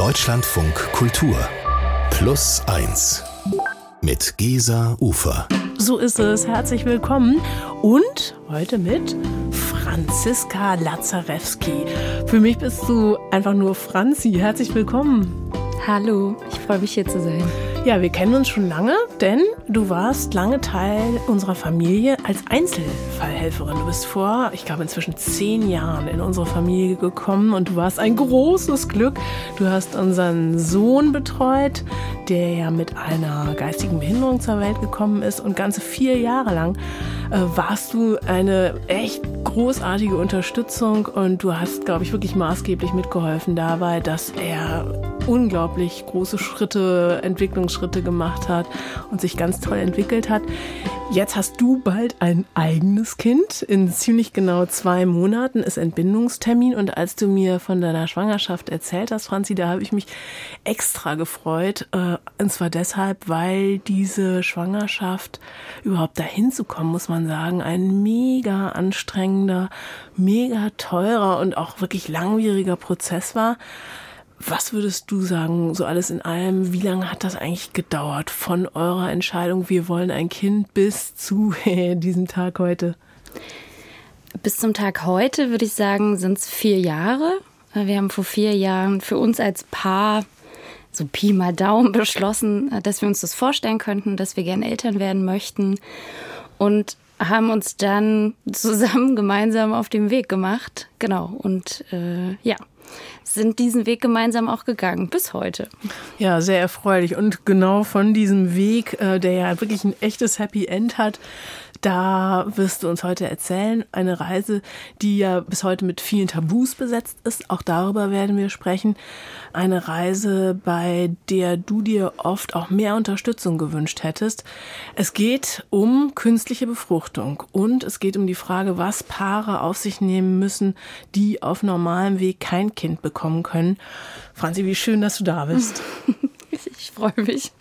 Deutschlandfunk Kultur Plus 1 mit Gesa Ufer. So ist es. Herzlich willkommen. Und heute mit Franziska Lazarewski. Für mich bist du einfach nur Franzi. Herzlich willkommen. Hallo, ich freue mich hier zu sein. Ja, wir kennen uns schon lange, denn du warst lange Teil unserer Familie als Einzelfallhelferin. Du bist vor, ich glaube, inzwischen zehn Jahren in unsere Familie gekommen und du warst ein großes Glück. Du hast unseren Sohn betreut, der ja mit einer geistigen Behinderung zur Welt gekommen ist und ganze vier Jahre lang äh, warst du eine echt großartige Unterstützung und du hast, glaube ich, wirklich maßgeblich mitgeholfen dabei, dass er unglaublich große Schritte, Entwicklungsschritte gemacht hat und sich ganz toll entwickelt hat. Jetzt hast du bald ein eigenes Kind. In ziemlich genau zwei Monaten ist Entbindungstermin. Und als du mir von deiner Schwangerschaft erzählt hast, Franzi, da habe ich mich extra gefreut. Äh, und zwar deshalb, weil diese Schwangerschaft überhaupt dahin zu kommen, muss man sagen, ein mega anstrengender, mega teurer und auch wirklich langwieriger Prozess war. Was würdest du sagen, so alles in allem, wie lange hat das eigentlich gedauert von eurer Entscheidung, wir wollen ein Kind bis zu diesem Tag heute? Bis zum Tag heute würde ich sagen, sind es vier Jahre. Wir haben vor vier Jahren für uns als Paar so Pi mal Daumen beschlossen, dass wir uns das vorstellen könnten, dass wir gerne Eltern werden möchten. Und haben uns dann zusammen gemeinsam auf den Weg gemacht. Genau. Und äh, ja, sind diesen Weg gemeinsam auch gegangen, bis heute. Ja, sehr erfreulich. Und genau von diesem Weg, äh, der ja wirklich ein echtes Happy End hat, da wirst du uns heute erzählen. Eine Reise, die ja bis heute mit vielen Tabus besetzt ist. Auch darüber werden wir sprechen. Eine Reise, bei der du dir oft auch mehr Unterstützung gewünscht hättest. Es geht um künstliche Befruchtung und es geht um die Frage, was Paare auf sich nehmen müssen, die auf normalem Weg kein Kind bekommen können. Franzi, wie schön, dass du da bist. ich freue mich.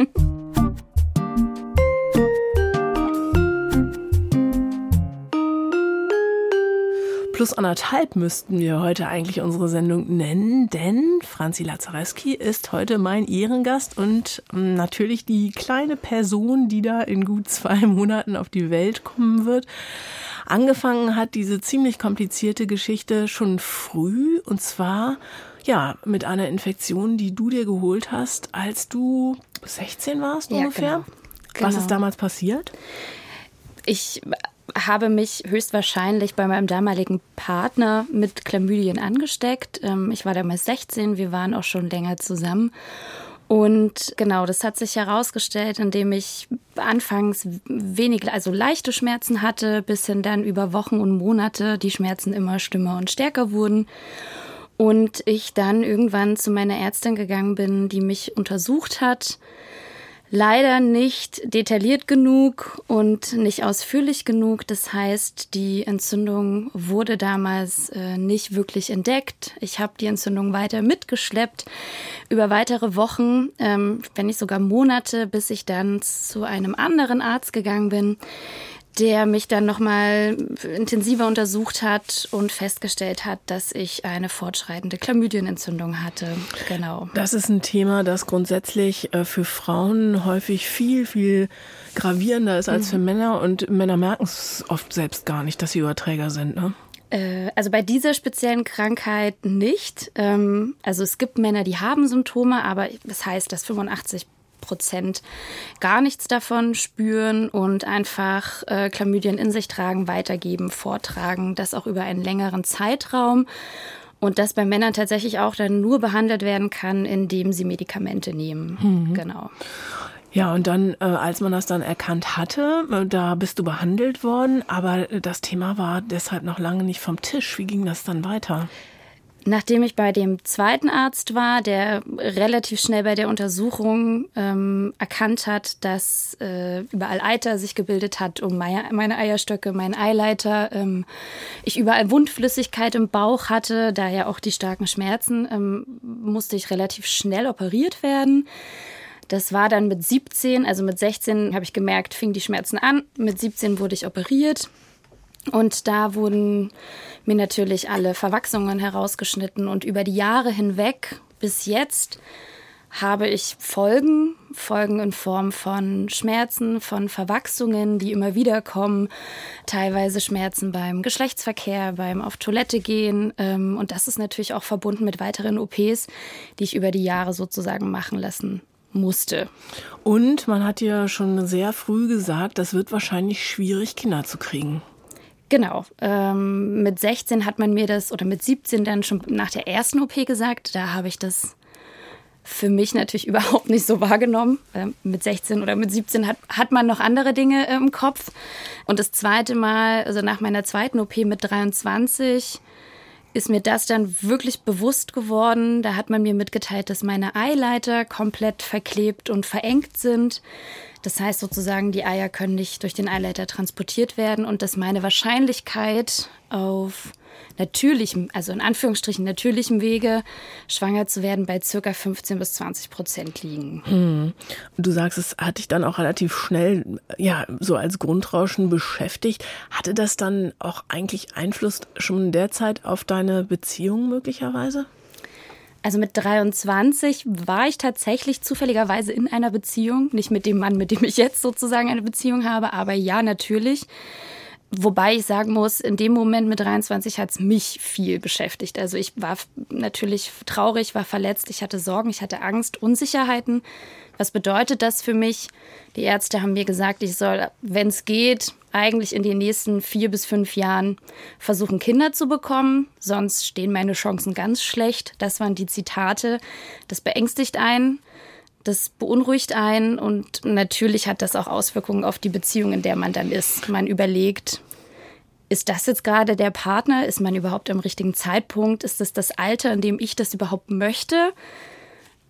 Plus anderthalb müssten wir heute eigentlich unsere Sendung nennen, denn Franzi Lazareski ist heute mein Ehrengast und ähm, natürlich die kleine Person, die da in gut zwei Monaten auf die Welt kommen wird. Angefangen hat diese ziemlich komplizierte Geschichte schon früh und zwar ja, mit einer Infektion, die du dir geholt hast, als du 16 warst ungefähr. Ja, genau. Was ist genau. damals passiert? Ich habe mich höchstwahrscheinlich bei meinem damaligen Partner mit Chlamydien angesteckt. Ähm, ich war damals 16, wir waren auch schon länger zusammen. Und genau, das hat sich herausgestellt, indem ich anfangs wenig, also leichte Schmerzen hatte, bis hin dann über Wochen und Monate die Schmerzen immer schlimmer und stärker wurden. Und ich dann irgendwann zu meiner Ärztin gegangen bin, die mich untersucht hat leider nicht detailliert genug und nicht ausführlich genug. Das heißt, die Entzündung wurde damals äh, nicht wirklich entdeckt. Ich habe die Entzündung weiter mitgeschleppt über weitere Wochen, ähm, wenn nicht sogar Monate, bis ich dann zu einem anderen Arzt gegangen bin, der mich dann nochmal intensiver untersucht hat und festgestellt hat, dass ich eine fortschreitende Chlamydienentzündung hatte. Genau. Das ist ein Thema, das grundsätzlich äh, für Frauen häufig viel, viel gravierender ist als mhm. für Männer und Männer merken es oft selbst gar nicht, dass sie Überträger sind. Ne? Äh, also bei dieser speziellen Krankheit nicht. Ähm, also es gibt Männer, die haben Symptome, aber das heißt, dass 85 Prozent gar nichts davon spüren und einfach äh, Chlamydien in sich tragen, weitergeben, vortragen, das auch über einen längeren Zeitraum. Und das bei Männern tatsächlich auch dann nur behandelt werden kann, indem sie Medikamente nehmen. Mhm. Genau. Ja, und dann, äh, als man das dann erkannt hatte, äh, da bist du behandelt worden, aber das Thema war deshalb noch lange nicht vom Tisch. Wie ging das dann weiter? Nachdem ich bei dem zweiten Arzt war, der relativ schnell bei der Untersuchung ähm, erkannt hat, dass äh, überall Eiter sich gebildet hat um meine, meine Eierstöcke, mein Eileiter, ähm, ich überall Wundflüssigkeit im Bauch hatte, daher auch die starken Schmerzen, ähm, musste ich relativ schnell operiert werden. Das war dann mit 17, also mit 16 habe ich gemerkt, fing die Schmerzen an. Mit 17 wurde ich operiert. Und da wurden mir natürlich alle Verwachsungen herausgeschnitten und über die Jahre hinweg bis jetzt habe ich Folgen, Folgen in Form von Schmerzen, von Verwachsungen, die immer wieder kommen, teilweise Schmerzen beim Geschlechtsverkehr, beim auf Toilette gehen. Ähm, und das ist natürlich auch verbunden mit weiteren OPs, die ich über die Jahre sozusagen machen lassen musste. Und man hat ja schon sehr früh gesagt, das wird wahrscheinlich schwierig, Kinder zu kriegen. Genau. Ähm, mit 16 hat man mir das, oder mit 17 dann schon nach der ersten OP gesagt. Da habe ich das für mich natürlich überhaupt nicht so wahrgenommen. Ähm, mit 16 oder mit 17 hat, hat man noch andere Dinge äh, im Kopf. Und das zweite Mal, also nach meiner zweiten OP mit 23, ist mir das dann wirklich bewusst geworden. Da hat man mir mitgeteilt, dass meine Eileiter komplett verklebt und verengt sind. Das heißt sozusagen, die Eier können nicht durch den Eileiter transportiert werden und dass meine Wahrscheinlichkeit auf natürlichem, also in Anführungsstrichen natürlichem Wege schwanger zu werden, bei circa 15 bis 20 Prozent liegen. Hm. Du sagst, es hat dich dann auch relativ schnell, ja, so als Grundrauschen beschäftigt. Hatte das dann auch eigentlich Einfluss schon derzeit auf deine Beziehung möglicherweise? Also mit 23 war ich tatsächlich zufälligerweise in einer Beziehung, nicht mit dem Mann, mit dem ich jetzt sozusagen eine Beziehung habe, aber ja, natürlich. Wobei ich sagen muss, in dem Moment mit 23 hat es mich viel beschäftigt. Also ich war natürlich traurig, war verletzt, ich hatte Sorgen, ich hatte Angst, Unsicherheiten. Was bedeutet das für mich? Die Ärzte haben mir gesagt, ich soll, wenn es geht, eigentlich in den nächsten vier bis fünf Jahren versuchen, Kinder zu bekommen. Sonst stehen meine Chancen ganz schlecht. Das waren die Zitate. Das beängstigt einen das beunruhigt einen und natürlich hat das auch Auswirkungen auf die Beziehung, in der man dann ist. Man überlegt, ist das jetzt gerade der Partner? Ist man überhaupt am richtigen Zeitpunkt? Ist das das Alter, in dem ich das überhaupt möchte?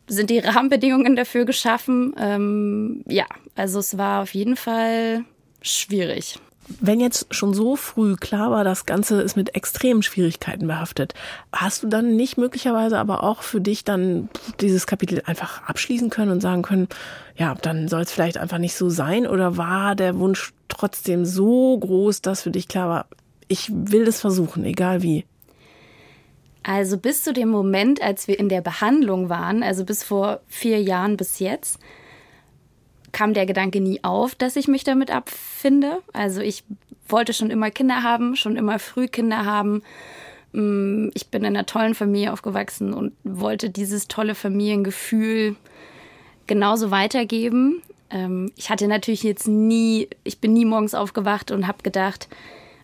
Sind die Rahmenbedingungen dafür geschaffen? Ähm, ja, also es war auf jeden Fall schwierig. Wenn jetzt schon so früh klar war, das Ganze ist mit extremen Schwierigkeiten behaftet, hast du dann nicht möglicherweise aber auch für dich dann dieses Kapitel einfach abschließen können und sagen können, ja, dann soll es vielleicht einfach nicht so sein? Oder war der Wunsch trotzdem so groß, dass für dich klar war, ich will das versuchen, egal wie? Also bis zu dem Moment, als wir in der Behandlung waren, also bis vor vier Jahren bis jetzt, kam der Gedanke nie auf, dass ich mich damit abfinde. Also ich wollte schon immer Kinder haben, schon immer früh Kinder haben. Mm, ich bin in einer tollen Familie aufgewachsen und wollte dieses tolle Familiengefühl genauso weitergeben. Ähm, ich hatte natürlich jetzt nie, ich bin nie morgens aufgewacht und habe gedacht,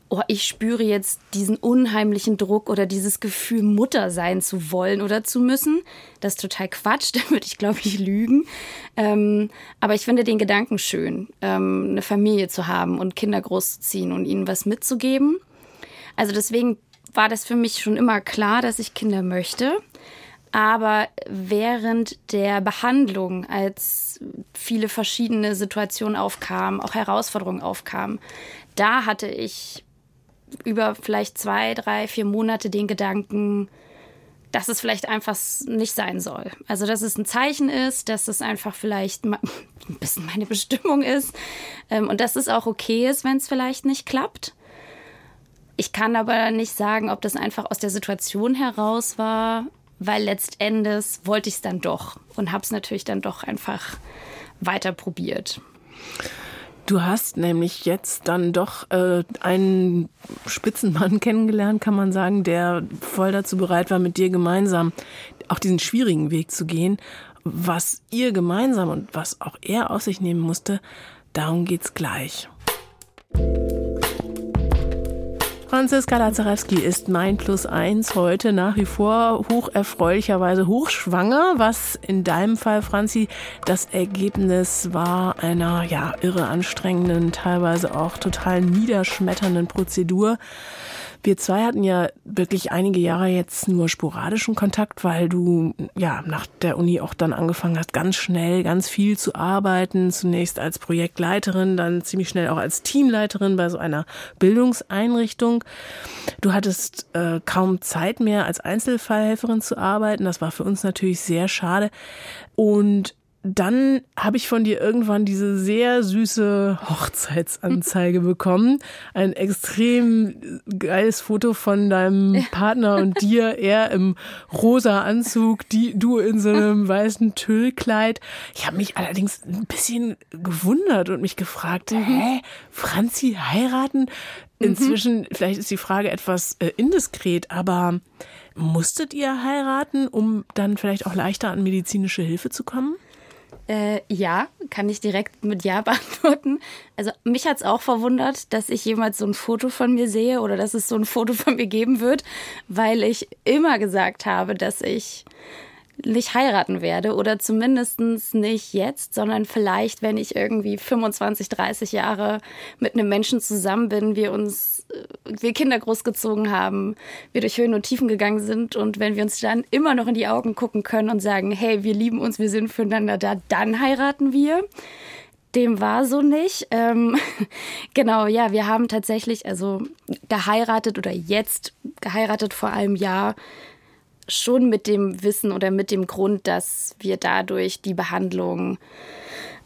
oh, ich spüre jetzt diesen unheimlichen Druck oder dieses Gefühl, Mutter sein zu wollen oder zu müssen. Das ist total Quatsch, da würde ich, glaube ich, lügen. Ähm, aber ich finde den Gedanken schön, ähm, eine Familie zu haben und Kinder großzuziehen und ihnen was mitzugeben. Also deswegen war das für mich schon immer klar, dass ich Kinder möchte. Aber während der Behandlung, als viele verschiedene Situationen aufkamen, auch Herausforderungen aufkamen, da hatte ich über vielleicht zwei, drei, vier Monate den Gedanken, dass es vielleicht einfach nicht sein soll. Also, dass es ein Zeichen ist, dass es einfach vielleicht ein bisschen meine Bestimmung ist ähm, und dass es auch okay ist, wenn es vielleicht nicht klappt. Ich kann aber nicht sagen, ob das einfach aus der Situation heraus war, weil letztendlich wollte ich es dann doch und habe es natürlich dann doch einfach weiter probiert. Du hast nämlich jetzt dann doch äh, einen Spitzenmann kennengelernt, kann man sagen, der voll dazu bereit war, mit dir gemeinsam auch diesen schwierigen Weg zu gehen. Was ihr gemeinsam und was auch er auf sich nehmen musste, darum geht's gleich. Franziska Lazarewski ist mein Plus eins heute nach wie vor hocherfreulicherweise hochschwanger, was in deinem Fall, Franzi, das Ergebnis war einer ja irre anstrengenden, teilweise auch total niederschmetternden Prozedur. Wir zwei hatten ja wirklich einige Jahre jetzt nur sporadischen Kontakt, weil du ja nach der Uni auch dann angefangen hast, ganz schnell, ganz viel zu arbeiten. Zunächst als Projektleiterin, dann ziemlich schnell auch als Teamleiterin bei so einer Bildungseinrichtung. Du hattest äh, kaum Zeit mehr als Einzelfallhelferin zu arbeiten. Das war für uns natürlich sehr schade. Und dann habe ich von dir irgendwann diese sehr süße Hochzeitsanzeige bekommen. Ein extrem geiles Foto von deinem Partner und dir, er im rosa Anzug, die, du in so einem weißen Tüllkleid. Ich habe mich allerdings ein bisschen gewundert und mich gefragt, hä, Franzi heiraten? Mhm. Inzwischen, vielleicht ist die Frage etwas äh, indiskret, aber musstet ihr heiraten, um dann vielleicht auch leichter an medizinische Hilfe zu kommen? Äh, ja, kann ich direkt mit Ja beantworten. Also mich hat es auch verwundert, dass ich jemals so ein Foto von mir sehe oder dass es so ein Foto von mir geben wird, weil ich immer gesagt habe, dass ich nicht heiraten werde oder zumindest nicht jetzt, sondern vielleicht, wenn ich irgendwie 25, 30 Jahre mit einem Menschen zusammen bin, wir uns, äh, wir Kinder großgezogen haben, wir durch Höhen und Tiefen gegangen sind und wenn wir uns dann immer noch in die Augen gucken können und sagen, hey, wir lieben uns, wir sind füreinander da, dann heiraten wir. Dem war so nicht. Ähm, genau, ja, wir haben tatsächlich also geheiratet oder jetzt geheiratet vor einem Jahr schon mit dem Wissen oder mit dem Grund, dass wir dadurch die Behandlung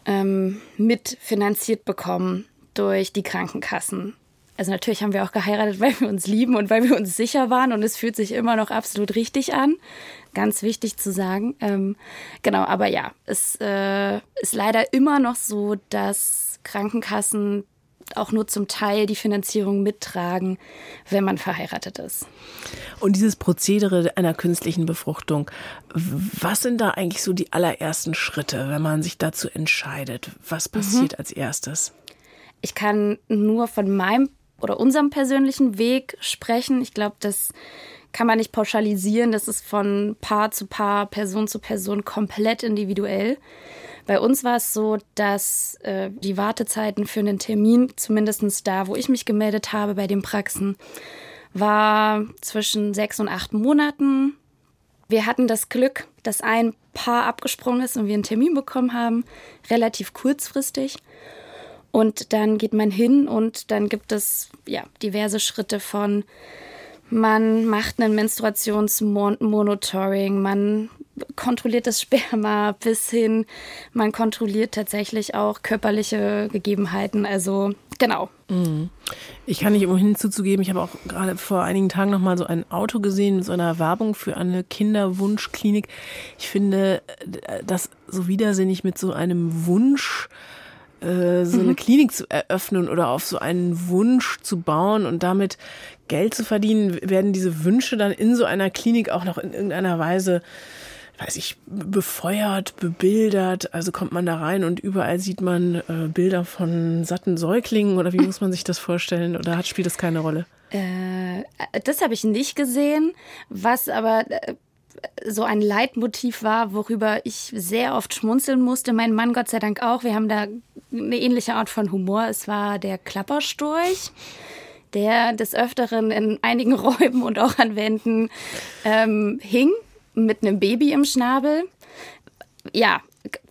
ähm, mitfinanziert bekommen durch die Krankenkassen. Also natürlich haben wir auch geheiratet, weil wir uns lieben und weil wir uns sicher waren und es fühlt sich immer noch absolut richtig an. Ganz wichtig zu sagen. Ähm, genau, aber ja, es äh, ist leider immer noch so, dass Krankenkassen auch nur zum Teil die Finanzierung mittragen, wenn man verheiratet ist. Und dieses Prozedere einer künstlichen Befruchtung, was sind da eigentlich so die allerersten Schritte, wenn man sich dazu entscheidet? Was mhm. passiert mhm. als erstes? Ich kann nur von meinem oder unserem persönlichen Weg sprechen. Ich glaube, das kann man nicht pauschalisieren. Das ist von Paar zu Paar, Person zu Person komplett individuell. Bei uns war es so, dass äh, die Wartezeiten für einen Termin, zumindest da, wo ich mich gemeldet habe bei den Praxen, war zwischen sechs und acht Monaten. Wir hatten das Glück, dass ein Paar abgesprungen ist und wir einen Termin bekommen haben, relativ kurzfristig. Und dann geht man hin und dann gibt es ja diverse Schritte von man macht ein Menstruationsmonitoring, man kontrolliert das Sperma bis hin, man kontrolliert tatsächlich auch körperliche Gegebenheiten. Also genau. Mhm. Ich kann nicht umhin zuzugeben, ich habe auch gerade vor einigen Tagen noch mal so ein Auto gesehen mit so einer Werbung für eine Kinderwunschklinik. Ich finde das so widersinnig mit so einem Wunsch äh, so eine mhm. Klinik zu eröffnen oder auf so einen Wunsch zu bauen und damit Geld zu verdienen, werden diese Wünsche dann in so einer Klinik auch noch in irgendeiner Weise weiß ich, befeuert, bebildert. Also kommt man da rein und überall sieht man äh, Bilder von satten Säuglingen oder wie muss man sich das vorstellen? Oder hat, spielt das keine Rolle? Äh, das habe ich nicht gesehen. Was aber äh, so ein Leitmotiv war, worüber ich sehr oft schmunzeln musste. Mein Mann Gott sei Dank auch. Wir haben da eine ähnliche Art von Humor. Es war der Klapperstorch, der des Öfteren in einigen Räumen und auch an Wänden ähm, hing mit einem Baby im Schnabel. Ja,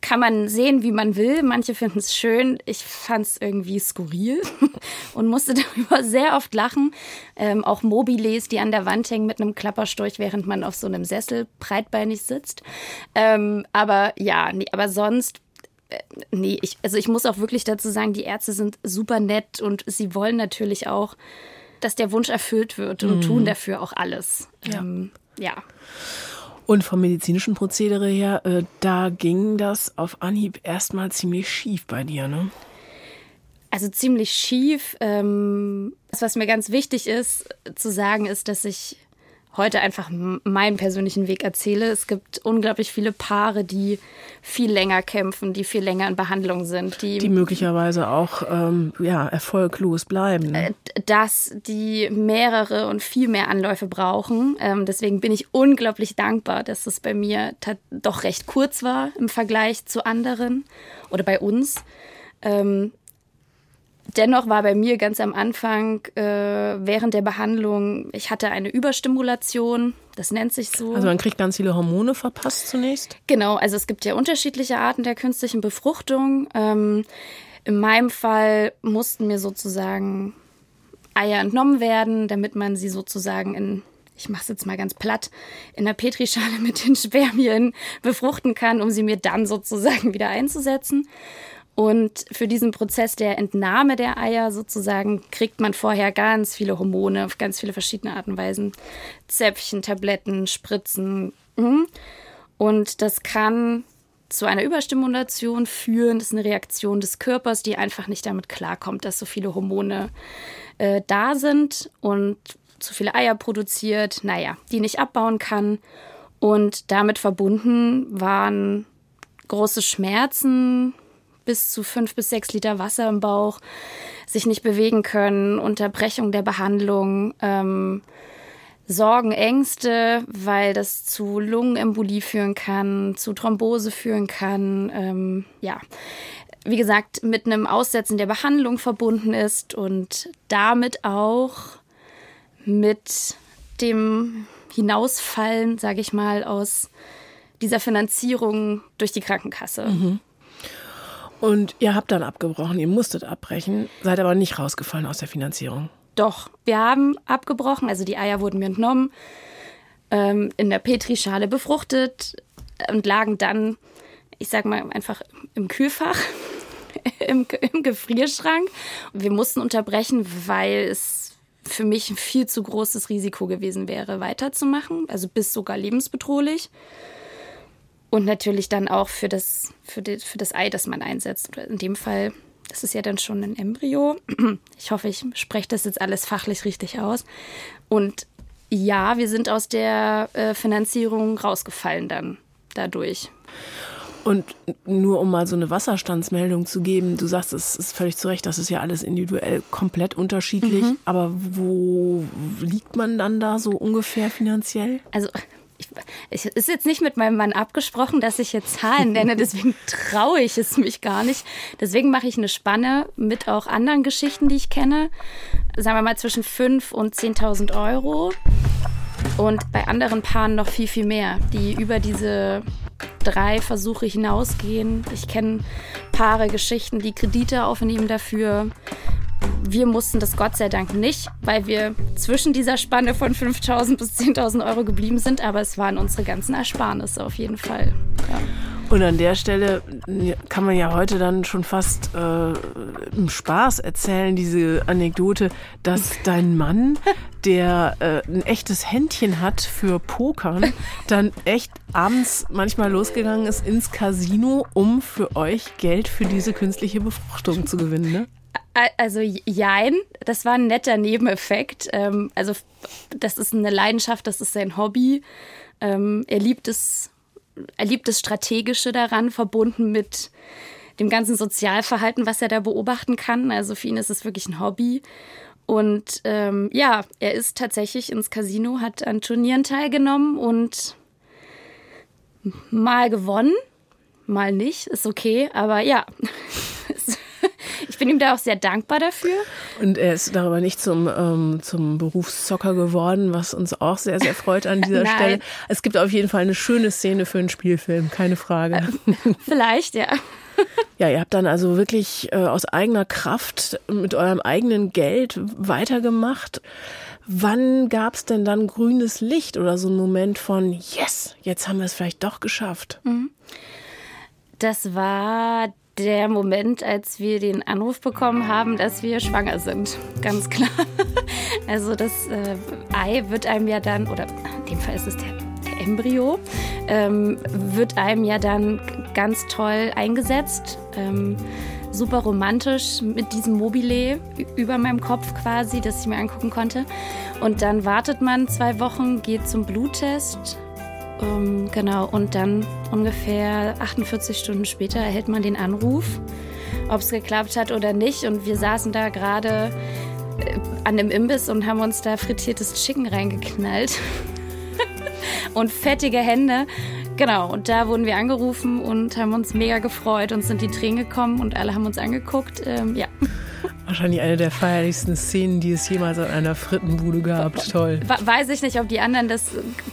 kann man sehen, wie man will. Manche finden es schön. Ich fand es irgendwie skurril und musste darüber sehr oft lachen. Ähm, auch Mobiles, die an der Wand hängen mit einem Klapperstorch, während man auf so einem Sessel breitbeinig sitzt. Ähm, aber ja, nee, aber sonst äh, nee, ich, also ich muss auch wirklich dazu sagen, die Ärzte sind super nett und sie wollen natürlich auch, dass der Wunsch erfüllt wird und mhm. tun dafür auch alles. Ja. Ähm, ja. Und vom medizinischen Prozedere her, äh, da ging das auf Anhieb erstmal ziemlich schief bei dir, ne? Also ziemlich schief. Ähm, das, was mir ganz wichtig ist zu sagen, ist, dass ich heute einfach meinen persönlichen Weg erzähle. Es gibt unglaublich viele Paare, die viel länger kämpfen, die viel länger in Behandlung sind, die, die möglicherweise auch ähm, ja, erfolglos bleiben. Ne? Äh, dass die mehrere und viel mehr Anläufe brauchen. Ähm, deswegen bin ich unglaublich dankbar, dass es bei mir doch recht kurz war im Vergleich zu anderen oder bei uns. Ähm, Dennoch war bei mir ganz am Anfang äh, während der Behandlung, ich hatte eine Überstimulation, das nennt sich so. Also man kriegt ganz viele Hormone verpasst zunächst? Genau, also es gibt ja unterschiedliche Arten der künstlichen Befruchtung. Ähm, in meinem Fall mussten mir sozusagen Eier entnommen werden, damit man sie sozusagen in ich mache es jetzt mal ganz platt, in der Petrischale mit den Spermien befruchten kann, um sie mir dann sozusagen wieder einzusetzen. Und für diesen Prozess der Entnahme der Eier sozusagen kriegt man vorher ganz viele Hormone auf ganz viele verschiedene Arten und Weisen. Zäpfchen, Tabletten, Spritzen. Mhm. Und das kann zu einer Überstimulation führen. Das ist eine Reaktion des Körpers, die einfach nicht damit klarkommt, dass so viele Hormone äh, da sind und zu viele Eier produziert, naja, die nicht abbauen kann. Und damit verbunden waren große Schmerzen, bis zu fünf bis sechs Liter Wasser im Bauch, sich nicht bewegen können, Unterbrechung der Behandlung, ähm, Sorgen, Ängste, weil das zu Lungenembolie führen kann, zu Thrombose führen kann. Ähm, ja, wie gesagt, mit einem Aussetzen der Behandlung verbunden ist und damit auch mit dem Hinausfallen, sage ich mal, aus dieser Finanzierung durch die Krankenkasse. Mhm. Und ihr habt dann abgebrochen, ihr musstet abbrechen, seid aber nicht rausgefallen aus der Finanzierung. Doch, wir haben abgebrochen, also die Eier wurden mir entnommen, ähm, in der Petrischale befruchtet und lagen dann, ich sag mal, einfach im Kühlfach, im, im Gefrierschrank. Und wir mussten unterbrechen, weil es für mich ein viel zu großes Risiko gewesen wäre, weiterzumachen, also bis sogar lebensbedrohlich. Und natürlich dann auch für das, für, die, für das Ei, das man einsetzt. Oder in dem Fall das ist ja dann schon ein Embryo. Ich hoffe, ich spreche das jetzt alles fachlich richtig aus. Und ja, wir sind aus der äh, Finanzierung rausgefallen dann dadurch. Und nur um mal so eine Wasserstandsmeldung zu geben, du sagst, es ist völlig zu Recht, das ist ja alles individuell komplett unterschiedlich. Mhm. Aber wo liegt man dann da so ungefähr finanziell? Also ich, es ist jetzt nicht mit meinem Mann abgesprochen, dass ich jetzt Zahlen nenne, deswegen traue ich es mich gar nicht. Deswegen mache ich eine Spanne mit auch anderen Geschichten, die ich kenne. Sagen wir mal zwischen 5.000 und 10.000 Euro. Und bei anderen Paaren noch viel, viel mehr, die über diese drei Versuche hinausgehen. Ich kenne Paare, Geschichten, die Kredite aufnehmen dafür, wir mussten das Gott sei Dank nicht, weil wir zwischen dieser Spanne von 5.000 bis 10.000 Euro geblieben sind, aber es waren unsere ganzen Ersparnisse auf jeden Fall. Ja. Und an der Stelle kann man ja heute dann schon fast äh, im Spaß erzählen, diese Anekdote, dass dein Mann, der äh, ein echtes Händchen hat für Pokern, dann echt abends manchmal losgegangen ist ins Casino, um für euch Geld für diese künstliche Befruchtung zu gewinnen. Ne? Also jein, das war ein netter Nebeneffekt. Ähm, also das ist eine Leidenschaft, das ist sein Hobby. Ähm, er liebt es, er liebt das Strategische daran, verbunden mit dem ganzen Sozialverhalten, was er da beobachten kann. Also für ihn ist es wirklich ein Hobby. Und ähm, ja, er ist tatsächlich ins Casino, hat an Turnieren teilgenommen und mal gewonnen, mal nicht, ist okay. Aber ja, ich bin ihm da auch sehr dankbar dafür. Und er ist darüber nicht zum, ähm, zum Berufszocker geworden, was uns auch sehr, sehr freut an dieser Stelle. Es gibt auf jeden Fall eine schöne Szene für einen Spielfilm, keine Frage. Vielleicht, ja. Ja, ihr habt dann also wirklich äh, aus eigener Kraft mit eurem eigenen Geld weitergemacht. Wann gab es denn dann grünes Licht oder so ein Moment von, yes, jetzt haben wir es vielleicht doch geschafft? Mhm. Das war der Moment, als wir den Anruf bekommen haben, dass wir schwanger sind. Ganz klar. Also das äh, Ei wird einem ja dann, oder in dem Fall ist es der, der Embryo, ähm, wird einem ja dann ganz toll eingesetzt. Ähm, super romantisch mit diesem Mobile über meinem Kopf quasi, das ich mir angucken konnte. Und dann wartet man zwei Wochen, geht zum Bluttest ähm, genau, und dann ungefähr 48 Stunden später erhält man den Anruf, ob es geklappt hat oder nicht. Und wir saßen da gerade äh, an dem Imbiss und haben uns da frittiertes Chicken reingeknallt. und fettige Hände. Genau, und da wurden wir angerufen und haben uns mega gefreut. und sind die Tränen gekommen und alle haben uns angeguckt. Ähm, ja. Wahrscheinlich eine der feierlichsten Szenen, die es jemals an einer Frittenbude gab. Toll. Weiß ich nicht, ob die anderen das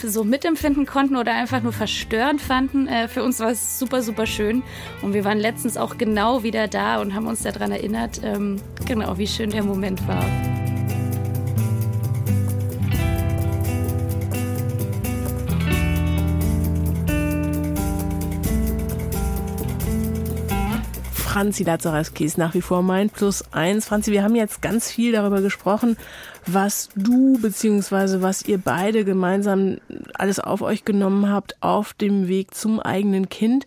so mitempfinden konnten oder einfach nur verstörend fanden. Äh, für uns war es super, super schön. Und wir waren letztens auch genau wieder da und haben uns daran erinnert, ähm, genau, wie schön der Moment war. Franzi Lazarewski ist nach wie vor mein Plus eins. Franzi, wir haben jetzt ganz viel darüber gesprochen, was du bzw. was ihr beide gemeinsam alles auf euch genommen habt auf dem Weg zum eigenen Kind.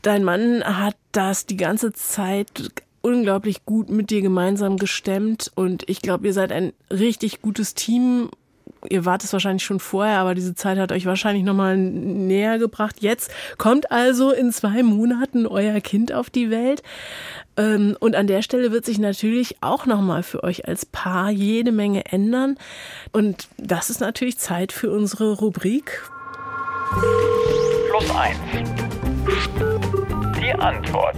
Dein Mann hat das die ganze Zeit unglaublich gut mit dir gemeinsam gestemmt und ich glaube, ihr seid ein richtig gutes Team ihr wart es wahrscheinlich schon vorher, aber diese Zeit hat euch wahrscheinlich nochmal näher gebracht. Jetzt kommt also in zwei Monaten euer Kind auf die Welt. Ähm, und an der Stelle wird sich natürlich auch nochmal für euch als Paar jede Menge ändern. Und das ist natürlich Zeit für unsere Rubrik. Plus eins. Die Antwort.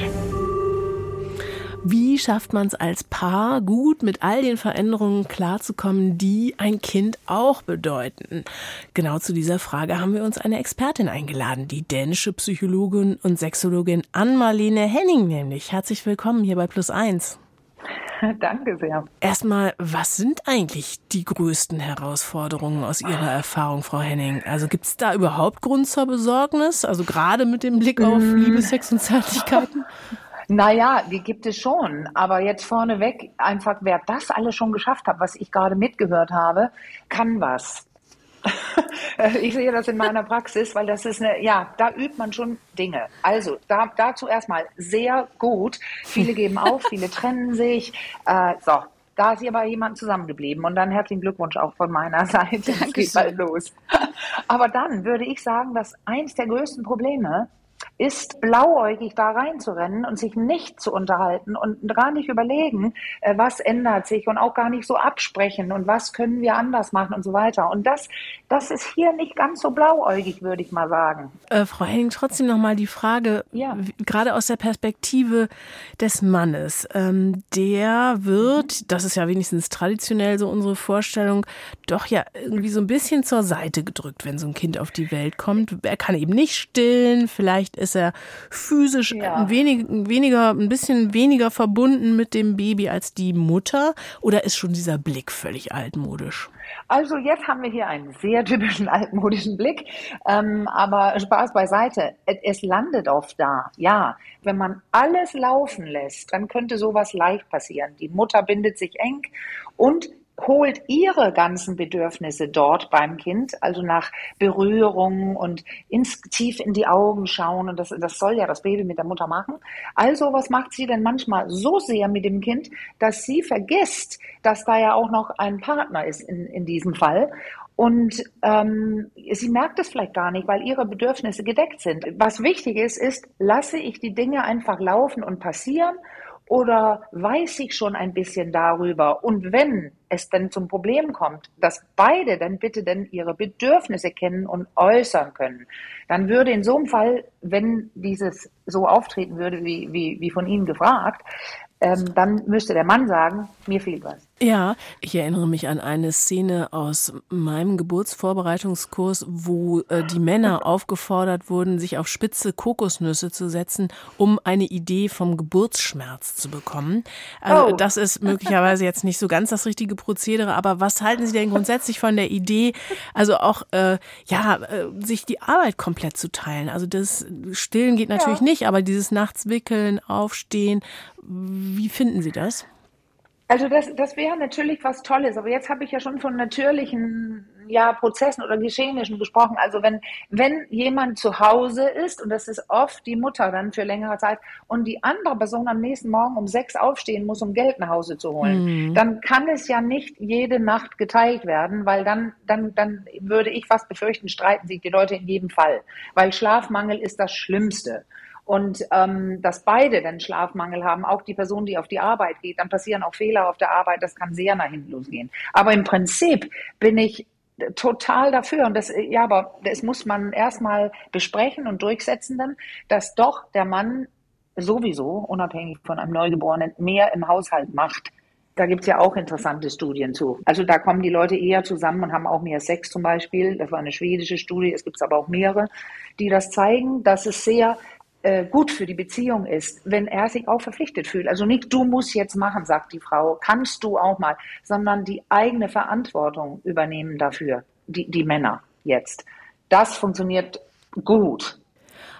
Wie schafft man es als Paar gut mit all den Veränderungen klarzukommen, die ein Kind auch bedeuten? Genau zu dieser Frage haben wir uns eine Expertin eingeladen, die dänische Psychologin und Sexologin Ann-Marlene Henning nämlich. Herzlich willkommen hier bei Plus Eins. Danke sehr. Erstmal, was sind eigentlich die größten Herausforderungen aus Ihrer Erfahrung, Frau Henning? Also gibt es da überhaupt Grund zur Besorgnis? Also gerade mit dem Blick auf mm. Liebe, Sex und Zärtlichkeiten? Naja, die gibt es schon. Aber jetzt vorneweg einfach, wer das alles schon geschafft hat, was ich gerade mitgehört habe, kann was. ich sehe das in meiner Praxis, weil das ist eine, ja, da übt man schon Dinge. Also da, dazu erstmal sehr gut. Viele geben auf, viele trennen sich. Äh, so, da ist hier aber jemand zusammengeblieben. Und dann herzlichen Glückwunsch auch von meiner Seite. Es geht bald los. Aber dann würde ich sagen, dass eins der größten Probleme ist, blauäugig da reinzurennen und sich nicht zu unterhalten und gar nicht überlegen, äh, was ändert sich und auch gar nicht so absprechen und was können wir anders machen und so weiter. Und das, das ist hier nicht ganz so blauäugig, würde ich mal sagen. Äh, Frau Henning, trotzdem nochmal die Frage, ja. gerade aus der Perspektive des Mannes, ähm, der wird, das ist ja wenigstens traditionell so unsere Vorstellung, doch ja irgendwie so ein bisschen zur Seite gedrückt, wenn so ein Kind auf die Welt kommt. Er kann eben nicht stillen, vielleicht Vielleicht ist er physisch ja. ein, wenig, weniger, ein bisschen weniger verbunden mit dem Baby als die Mutter oder ist schon dieser Blick völlig altmodisch? Also jetzt haben wir hier einen sehr typischen altmodischen Blick, ähm, aber Spaß beiseite. Es landet oft da, ja. Wenn man alles laufen lässt, dann könnte sowas leicht passieren. Die Mutter bindet sich eng und holt ihre ganzen Bedürfnisse dort beim Kind, also nach Berührung und ins, tief in die Augen schauen. Und das, das soll ja das Baby mit der Mutter machen. Also was macht sie denn manchmal so sehr mit dem Kind, dass sie vergisst, dass da ja auch noch ein Partner ist in, in diesem Fall. Und ähm, sie merkt es vielleicht gar nicht, weil ihre Bedürfnisse gedeckt sind. Was wichtig ist, ist, lasse ich die Dinge einfach laufen und passieren oder weiß ich schon ein bisschen darüber? Und wenn es dann zum Problem kommt, dass beide dann bitte dann ihre Bedürfnisse kennen und äußern können, dann würde in so einem Fall, wenn dieses so auftreten würde, wie, wie, wie von Ihnen gefragt, ähm, dann müsste der Mann sagen, mir fehlt was. Ja, ich erinnere mich an eine Szene aus meinem Geburtsvorbereitungskurs, wo äh, die Männer aufgefordert wurden, sich auf spitze Kokosnüsse zu setzen, um eine Idee vom Geburtsschmerz zu bekommen. Also oh. das ist möglicherweise jetzt nicht so ganz das richtige Prozedere, aber was halten Sie denn grundsätzlich von der Idee, also auch äh, ja, äh, sich die Arbeit komplett zu teilen? Also das Stillen geht natürlich ja. nicht, aber dieses Nachts wickeln, aufstehen, wie finden Sie das? Also das, das wäre natürlich was Tolles, aber jetzt habe ich ja schon von natürlichen ja, Prozessen oder Geschehnissen gesprochen. Also wenn, wenn jemand zu Hause ist, und das ist oft die Mutter dann für längere Zeit, und die andere Person am nächsten Morgen um sechs aufstehen muss, um Geld nach Hause zu holen, mhm. dann kann es ja nicht jede Nacht geteilt werden, weil dann, dann, dann würde ich fast befürchten, streiten sich die Leute in jedem Fall. Weil Schlafmangel ist das Schlimmste und ähm, dass beide den Schlafmangel haben, auch die Person, die auf die Arbeit geht, dann passieren auch Fehler auf der Arbeit, das kann sehr nach hinten losgehen. Aber im Prinzip bin ich total dafür und das ja, aber das muss man erstmal besprechen und durchsetzen dann, dass doch der Mann sowieso unabhängig von einem Neugeborenen mehr im Haushalt macht. Da gibt's ja auch interessante Studien zu. Also da kommen die Leute eher zusammen und haben auch mehr Sex zum Beispiel. Das war eine schwedische Studie, es gibt aber auch mehrere, die das zeigen, dass es sehr äh, gut für die Beziehung ist, wenn er sich auch verpflichtet fühlt. Also nicht du musst jetzt machen, sagt die Frau, kannst du auch mal, sondern die eigene Verantwortung übernehmen dafür, die, die Männer jetzt. Das funktioniert gut.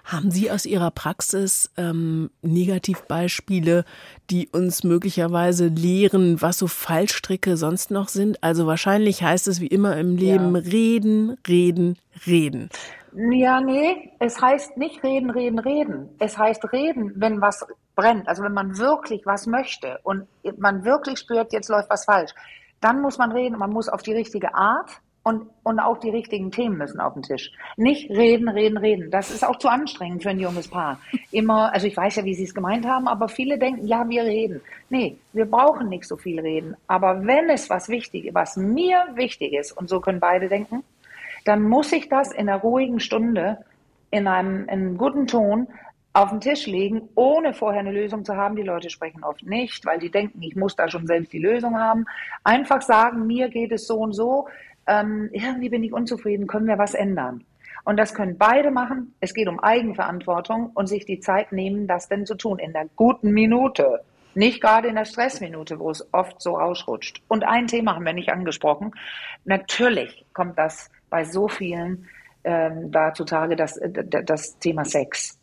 Haben Sie aus Ihrer Praxis ähm, Negativbeispiele, die uns möglicherweise lehren, was so Fallstricke sonst noch sind? Also wahrscheinlich heißt es wie immer im Leben ja. reden, reden, reden. Ja, nee, es heißt nicht reden, reden, reden. Es heißt reden, wenn was brennt. Also wenn man wirklich was möchte und man wirklich spürt, jetzt läuft was falsch, dann muss man reden. Man muss auf die richtige Art und, und auch die richtigen Themen müssen auf den Tisch. Nicht reden, reden, reden. Das ist auch zu anstrengend für ein junges Paar. Immer, also ich weiß ja, wie Sie es gemeint haben, aber viele denken, ja, wir reden. Nee, wir brauchen nicht so viel reden. Aber wenn es was wichtig, was mir wichtig ist, und so können beide denken, dann muss ich das in einer ruhigen Stunde, in einem, in einem guten Ton auf den Tisch legen, ohne vorher eine Lösung zu haben. Die Leute sprechen oft nicht, weil die denken, ich muss da schon selbst die Lösung haben. Einfach sagen, mir geht es so und so ähm, irgendwie bin ich unzufrieden, können wir was ändern? Und das können beide machen. Es geht um Eigenverantwortung und sich die Zeit nehmen, das denn zu tun, in der guten Minute. Nicht gerade in der Stressminute, wo es oft so ausrutscht. Und ein Thema haben wir nicht angesprochen. Natürlich kommt das bei so vielen ähm, da zutage, das, das Thema Sex.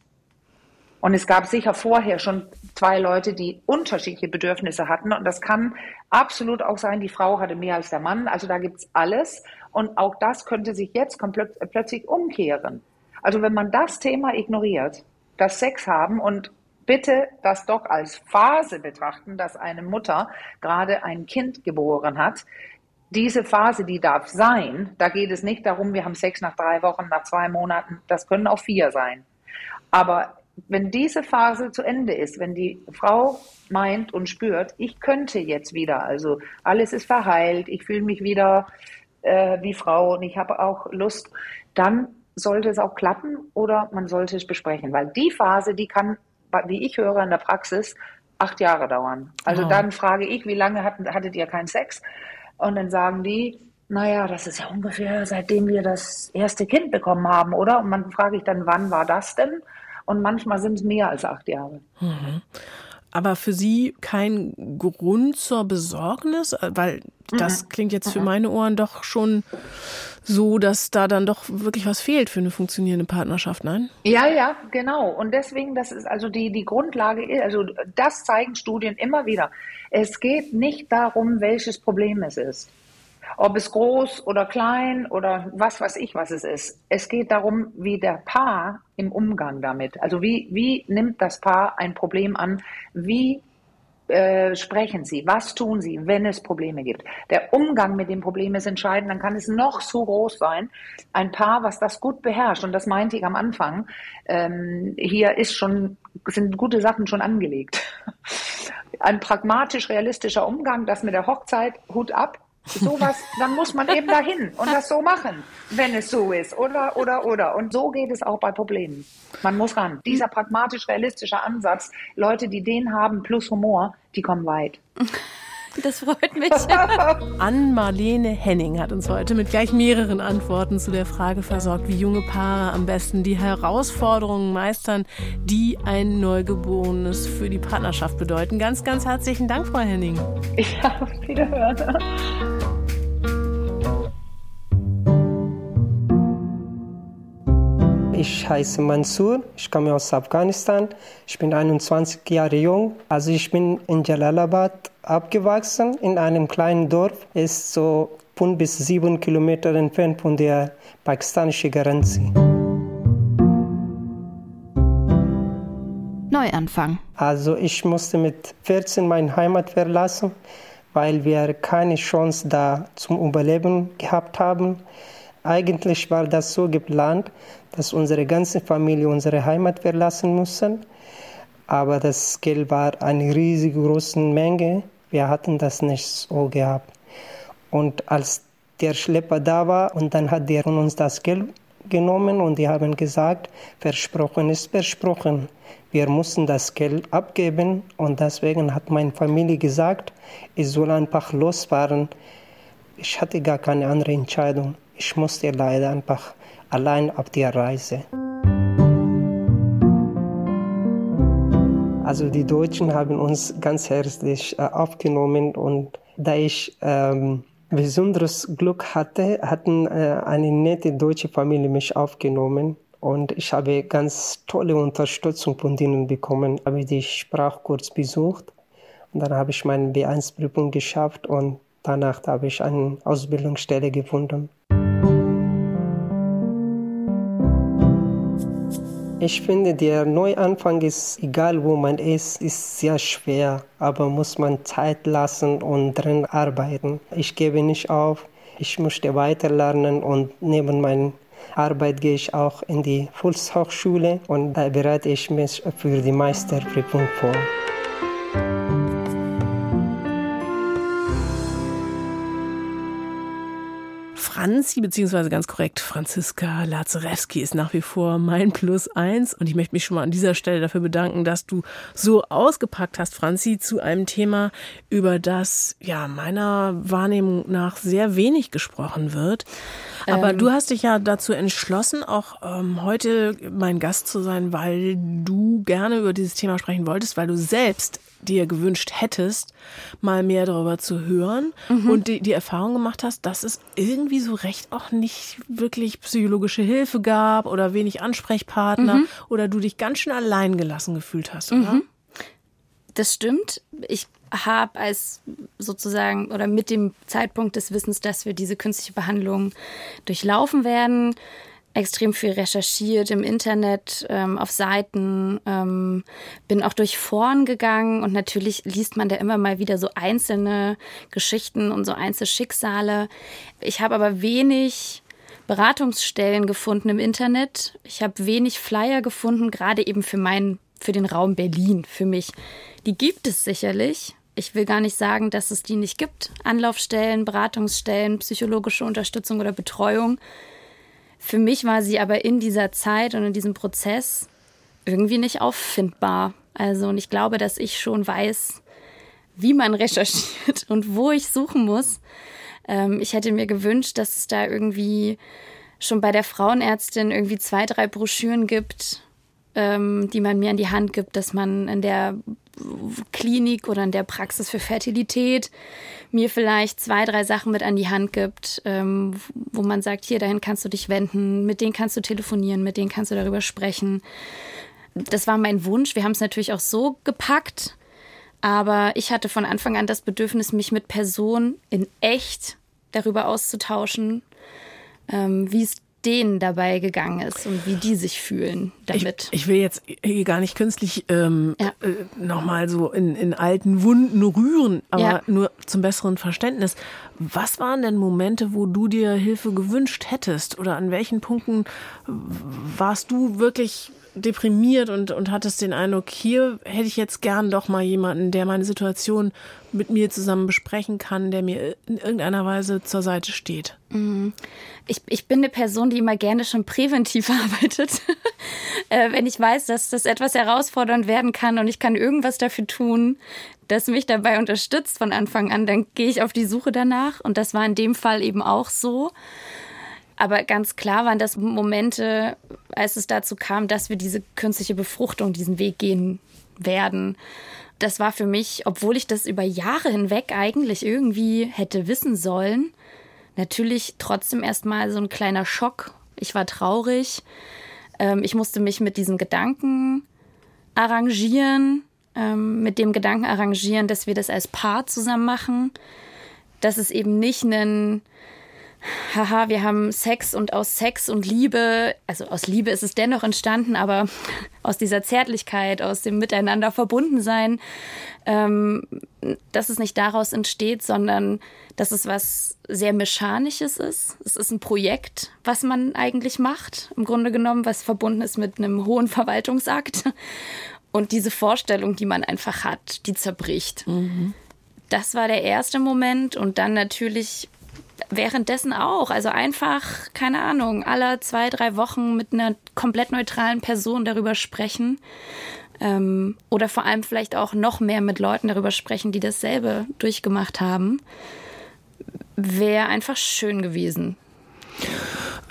Und es gab sicher vorher schon zwei Leute, die unterschiedliche Bedürfnisse hatten. Und das kann absolut auch sein, die Frau hatte mehr als der Mann. Also da gibt's alles. Und auch das könnte sich jetzt komplett, plötzlich umkehren. Also wenn man das Thema ignoriert, das Sex haben und bitte das doch als Phase betrachten, dass eine Mutter gerade ein Kind geboren hat. Diese Phase, die darf sein. Da geht es nicht darum, wir haben Sex nach drei Wochen, nach zwei Monaten. Das können auch vier sein. Aber wenn diese Phase zu Ende ist, wenn die Frau meint und spürt, ich könnte jetzt wieder, also alles ist verheilt, ich fühle mich wieder äh, wie Frau und ich habe auch Lust, dann sollte es auch klappen oder man sollte es besprechen, weil die Phase, die kann, wie ich höre in der Praxis, acht Jahre dauern. Also oh. dann frage ich, wie lange hatten, hattet ihr keinen Sex? Und dann sagen die, naja, das ist ja ungefähr seitdem wir das erste Kind bekommen haben, oder? Und man frage ich dann, wann war das denn? und manchmal sind es mehr als acht Jahre. Mhm. Aber für Sie kein Grund zur Besorgnis? Weil das mhm. klingt jetzt für mhm. meine Ohren doch schon so, dass da dann doch wirklich was fehlt für eine funktionierende Partnerschaft, nein? Ja, ja, genau. Und deswegen, das ist also die, die Grundlage, also das zeigen Studien immer wieder. Es geht nicht darum, welches Problem es ist ob es groß oder klein oder was weiß ich, was es ist. Es geht darum, wie der Paar im Umgang damit, also wie, wie nimmt das Paar ein Problem an, wie äh, sprechen Sie, was tun Sie, wenn es Probleme gibt. Der Umgang mit dem Problem ist entscheidend, dann kann es noch so groß sein. Ein Paar, was das gut beherrscht, und das meinte ich am Anfang, ähm, hier ist schon, sind gute Sachen schon angelegt. Ein pragmatisch realistischer Umgang, das mit der Hochzeit, Hut ab, sowas, dann muss man eben dahin und das so machen, wenn es so ist. Oder, oder, oder. Und so geht es auch bei Problemen. Man muss ran. Dieser pragmatisch-realistische Ansatz, Leute, die den haben, plus Humor, die kommen weit. Das freut mich. Ann-Marlene Henning hat uns heute mit gleich mehreren Antworten zu der Frage versorgt, wie junge Paare am besten die Herausforderungen meistern, die ein Neugeborenes für die Partnerschaft bedeuten. Ganz, ganz herzlichen Dank, Frau Henning. Ja, auf Wiederhören. Ich heiße Mansur, ich komme aus Afghanistan. Ich bin 21 Jahre jung. Also ich bin in Jalalabad abgewachsen, in einem kleinen Dorf. Ist so fünf bis sieben Kilometer entfernt von der pakistanischen Grenze. Neuanfang. Also ich musste mit 14 meine Heimat verlassen, weil wir keine Chance da zum Überleben gehabt haben. Eigentlich war das so geplant, dass unsere ganze Familie unsere Heimat verlassen mussten. Aber das Geld war eine riesig große Menge. Wir hatten das nicht so gehabt. Und als der Schlepper da war und dann hat der von uns das Geld genommen und die haben gesagt, versprochen ist versprochen. Wir mussten das Geld abgeben und deswegen hat meine Familie gesagt, ich soll einfach losfahren. Ich hatte gar keine andere Entscheidung. Ich musste leider einfach allein auf der Reise. Also die Deutschen haben uns ganz herzlich äh, aufgenommen und da ich ähm, besonderes Glück hatte, hatten äh, eine nette deutsche Familie mich aufgenommen Und ich habe ganz tolle Unterstützung von denen bekommen. Habe die Sprachkurs besucht und dann habe ich meine B1-Prüfung geschafft und danach habe ich eine Ausbildungsstelle gefunden. Ich finde, der Neuanfang ist, egal wo man ist, ist sehr schwer, aber muss man Zeit lassen und drin arbeiten. Ich gebe nicht auf, ich möchte weiterlernen und neben meiner Arbeit gehe ich auch in die Volkshochschule und da bereite ich mich für die Meisterprüfung vor. Franzi, beziehungsweise ganz korrekt, Franziska Lazarewski ist nach wie vor mein Plus eins. Und ich möchte mich schon mal an dieser Stelle dafür bedanken, dass du so ausgepackt hast, Franzi, zu einem Thema, über das ja meiner Wahrnehmung nach sehr wenig gesprochen wird. Aber ähm, du hast dich ja dazu entschlossen, auch ähm, heute mein Gast zu sein, weil du gerne über dieses Thema sprechen wolltest, weil du selbst dir gewünscht hättest, mal mehr darüber zu hören mhm. und die, die Erfahrung gemacht hast, dass es irgendwie so recht auch nicht wirklich psychologische Hilfe gab oder wenig Ansprechpartner mhm. oder du dich ganz schön allein gelassen gefühlt hast, oder? Mhm. Das stimmt. Ich habe als sozusagen oder mit dem Zeitpunkt des Wissens, dass wir diese künstliche Behandlung durchlaufen werden, extrem viel recherchiert im Internet, ähm, auf Seiten, ähm, bin auch durch Foren gegangen und natürlich liest man da immer mal wieder so einzelne Geschichten und so einzelne Schicksale. Ich habe aber wenig Beratungsstellen gefunden im Internet. Ich habe wenig Flyer gefunden, gerade eben für meinen, für den Raum Berlin, für mich. Die gibt es sicherlich. Ich will gar nicht sagen, dass es die nicht gibt. Anlaufstellen, Beratungsstellen, psychologische Unterstützung oder Betreuung. Für mich war sie aber in dieser Zeit und in diesem Prozess irgendwie nicht auffindbar. Also, und ich glaube, dass ich schon weiß, wie man recherchiert und wo ich suchen muss. Ähm, ich hätte mir gewünscht, dass es da irgendwie schon bei der Frauenärztin irgendwie zwei, drei Broschüren gibt, ähm, die man mir in die Hand gibt, dass man in der Klinik oder in der Praxis für Fertilität mir vielleicht zwei, drei Sachen mit an die Hand gibt, ähm, wo man sagt, hier, dahin kannst du dich wenden, mit denen kannst du telefonieren, mit denen kannst du darüber sprechen. Das war mein Wunsch. Wir haben es natürlich auch so gepackt, aber ich hatte von Anfang an das Bedürfnis, mich mit Personen in echt darüber auszutauschen, ähm, wie es denen dabei gegangen ist und wie die sich fühlen damit. Ich, ich will jetzt hier gar nicht künstlich ähm, ja. äh, nochmal so in, in alten Wunden rühren, aber ja. nur zum besseren Verständnis. Was waren denn Momente, wo du dir Hilfe gewünscht hättest? Oder an welchen Punkten warst du wirklich deprimiert und, und hattest den Eindruck, hier hätte ich jetzt gern doch mal jemanden, der meine Situation mit mir zusammen besprechen kann, der mir in irgendeiner Weise zur Seite steht? Mhm. Ich, ich bin eine Person, die immer gerne schon präventiv arbeitet. äh, wenn ich weiß, dass das etwas herausfordernd werden kann und ich kann irgendwas dafür tun, das mich dabei unterstützt von Anfang an, dann gehe ich auf die Suche danach. Und das war in dem Fall eben auch so. Aber ganz klar waren das Momente, als es dazu kam, dass wir diese künstliche Befruchtung, diesen Weg gehen werden. Das war für mich, obwohl ich das über Jahre hinweg eigentlich irgendwie hätte wissen sollen, natürlich trotzdem erstmal so ein kleiner Schock. Ich war traurig. Ähm, ich musste mich mit diesem Gedanken arrangieren, ähm, mit dem Gedanken arrangieren, dass wir das als Paar zusammen machen. Dass es eben nicht ein haha, wir haben Sex und aus Sex und Liebe, also aus Liebe ist es dennoch entstanden, aber aus dieser Zärtlichkeit, aus dem Miteinander verbunden sein, ähm, dass es nicht daraus entsteht, sondern dass es was sehr Mechanisches ist. Es ist ein Projekt, was man eigentlich macht, im Grunde genommen, was verbunden ist mit einem hohen Verwaltungsakt. Und diese Vorstellung, die man einfach hat, die zerbricht. Mhm. Das war der erste Moment und dann natürlich währenddessen auch. Also einfach, keine Ahnung, alle zwei, drei Wochen mit einer komplett neutralen Person darüber sprechen. Ähm, oder vor allem vielleicht auch noch mehr mit Leuten darüber sprechen, die dasselbe durchgemacht haben. Wäre einfach schön gewesen.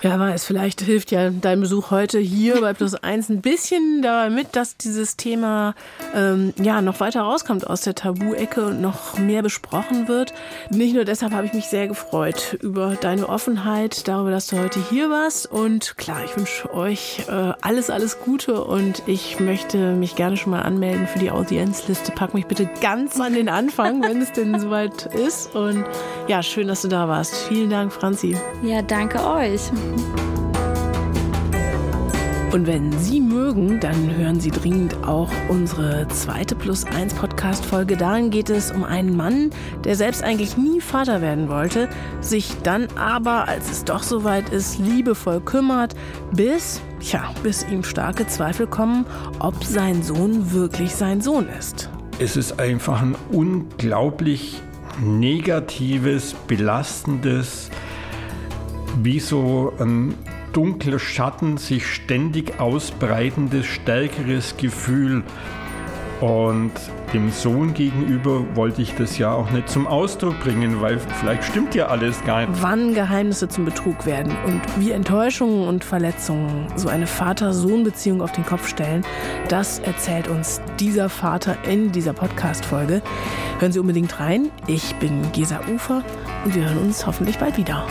Wer weiß, vielleicht hilft ja dein Besuch heute hier bei Plus Eins ein bisschen damit, dass dieses Thema ähm, ja noch weiter rauskommt aus der Tabu-Ecke und noch mehr besprochen wird. Nicht nur deshalb habe ich mich sehr gefreut über deine Offenheit, darüber, dass du heute hier warst. Und klar, ich wünsche euch äh, alles, alles Gute und ich möchte mich gerne schon mal anmelden für die Audienzliste. Pack mich bitte ganz an den Anfang, wenn es denn soweit ist. Und ja, schön, dass du da warst. Vielen Dank, Franzi. Ja, danke euch. Und wenn Sie mögen, dann hören Sie dringend auch unsere zweite Plus 1 Podcast-Folge. Darin geht es um einen Mann, der selbst eigentlich nie Vater werden wollte, sich dann aber, als es doch soweit ist, liebevoll kümmert, bis, ja, bis ihm starke Zweifel kommen, ob sein Sohn wirklich sein Sohn ist. Es ist einfach ein unglaublich negatives, belastendes, wie so ein dunkler Schatten sich ständig ausbreitendes, stärkeres Gefühl. Und dem Sohn gegenüber wollte ich das ja auch nicht zum Ausdruck bringen, weil vielleicht stimmt ja alles gar nicht. Wann Geheimnisse zum Betrug werden und wie Enttäuschungen und Verletzungen so eine Vater-Sohn-Beziehung auf den Kopf stellen, das erzählt uns dieser Vater in dieser Podcast-Folge. Hören Sie unbedingt rein. Ich bin Gesa Ufer und wir hören uns hoffentlich bald wieder.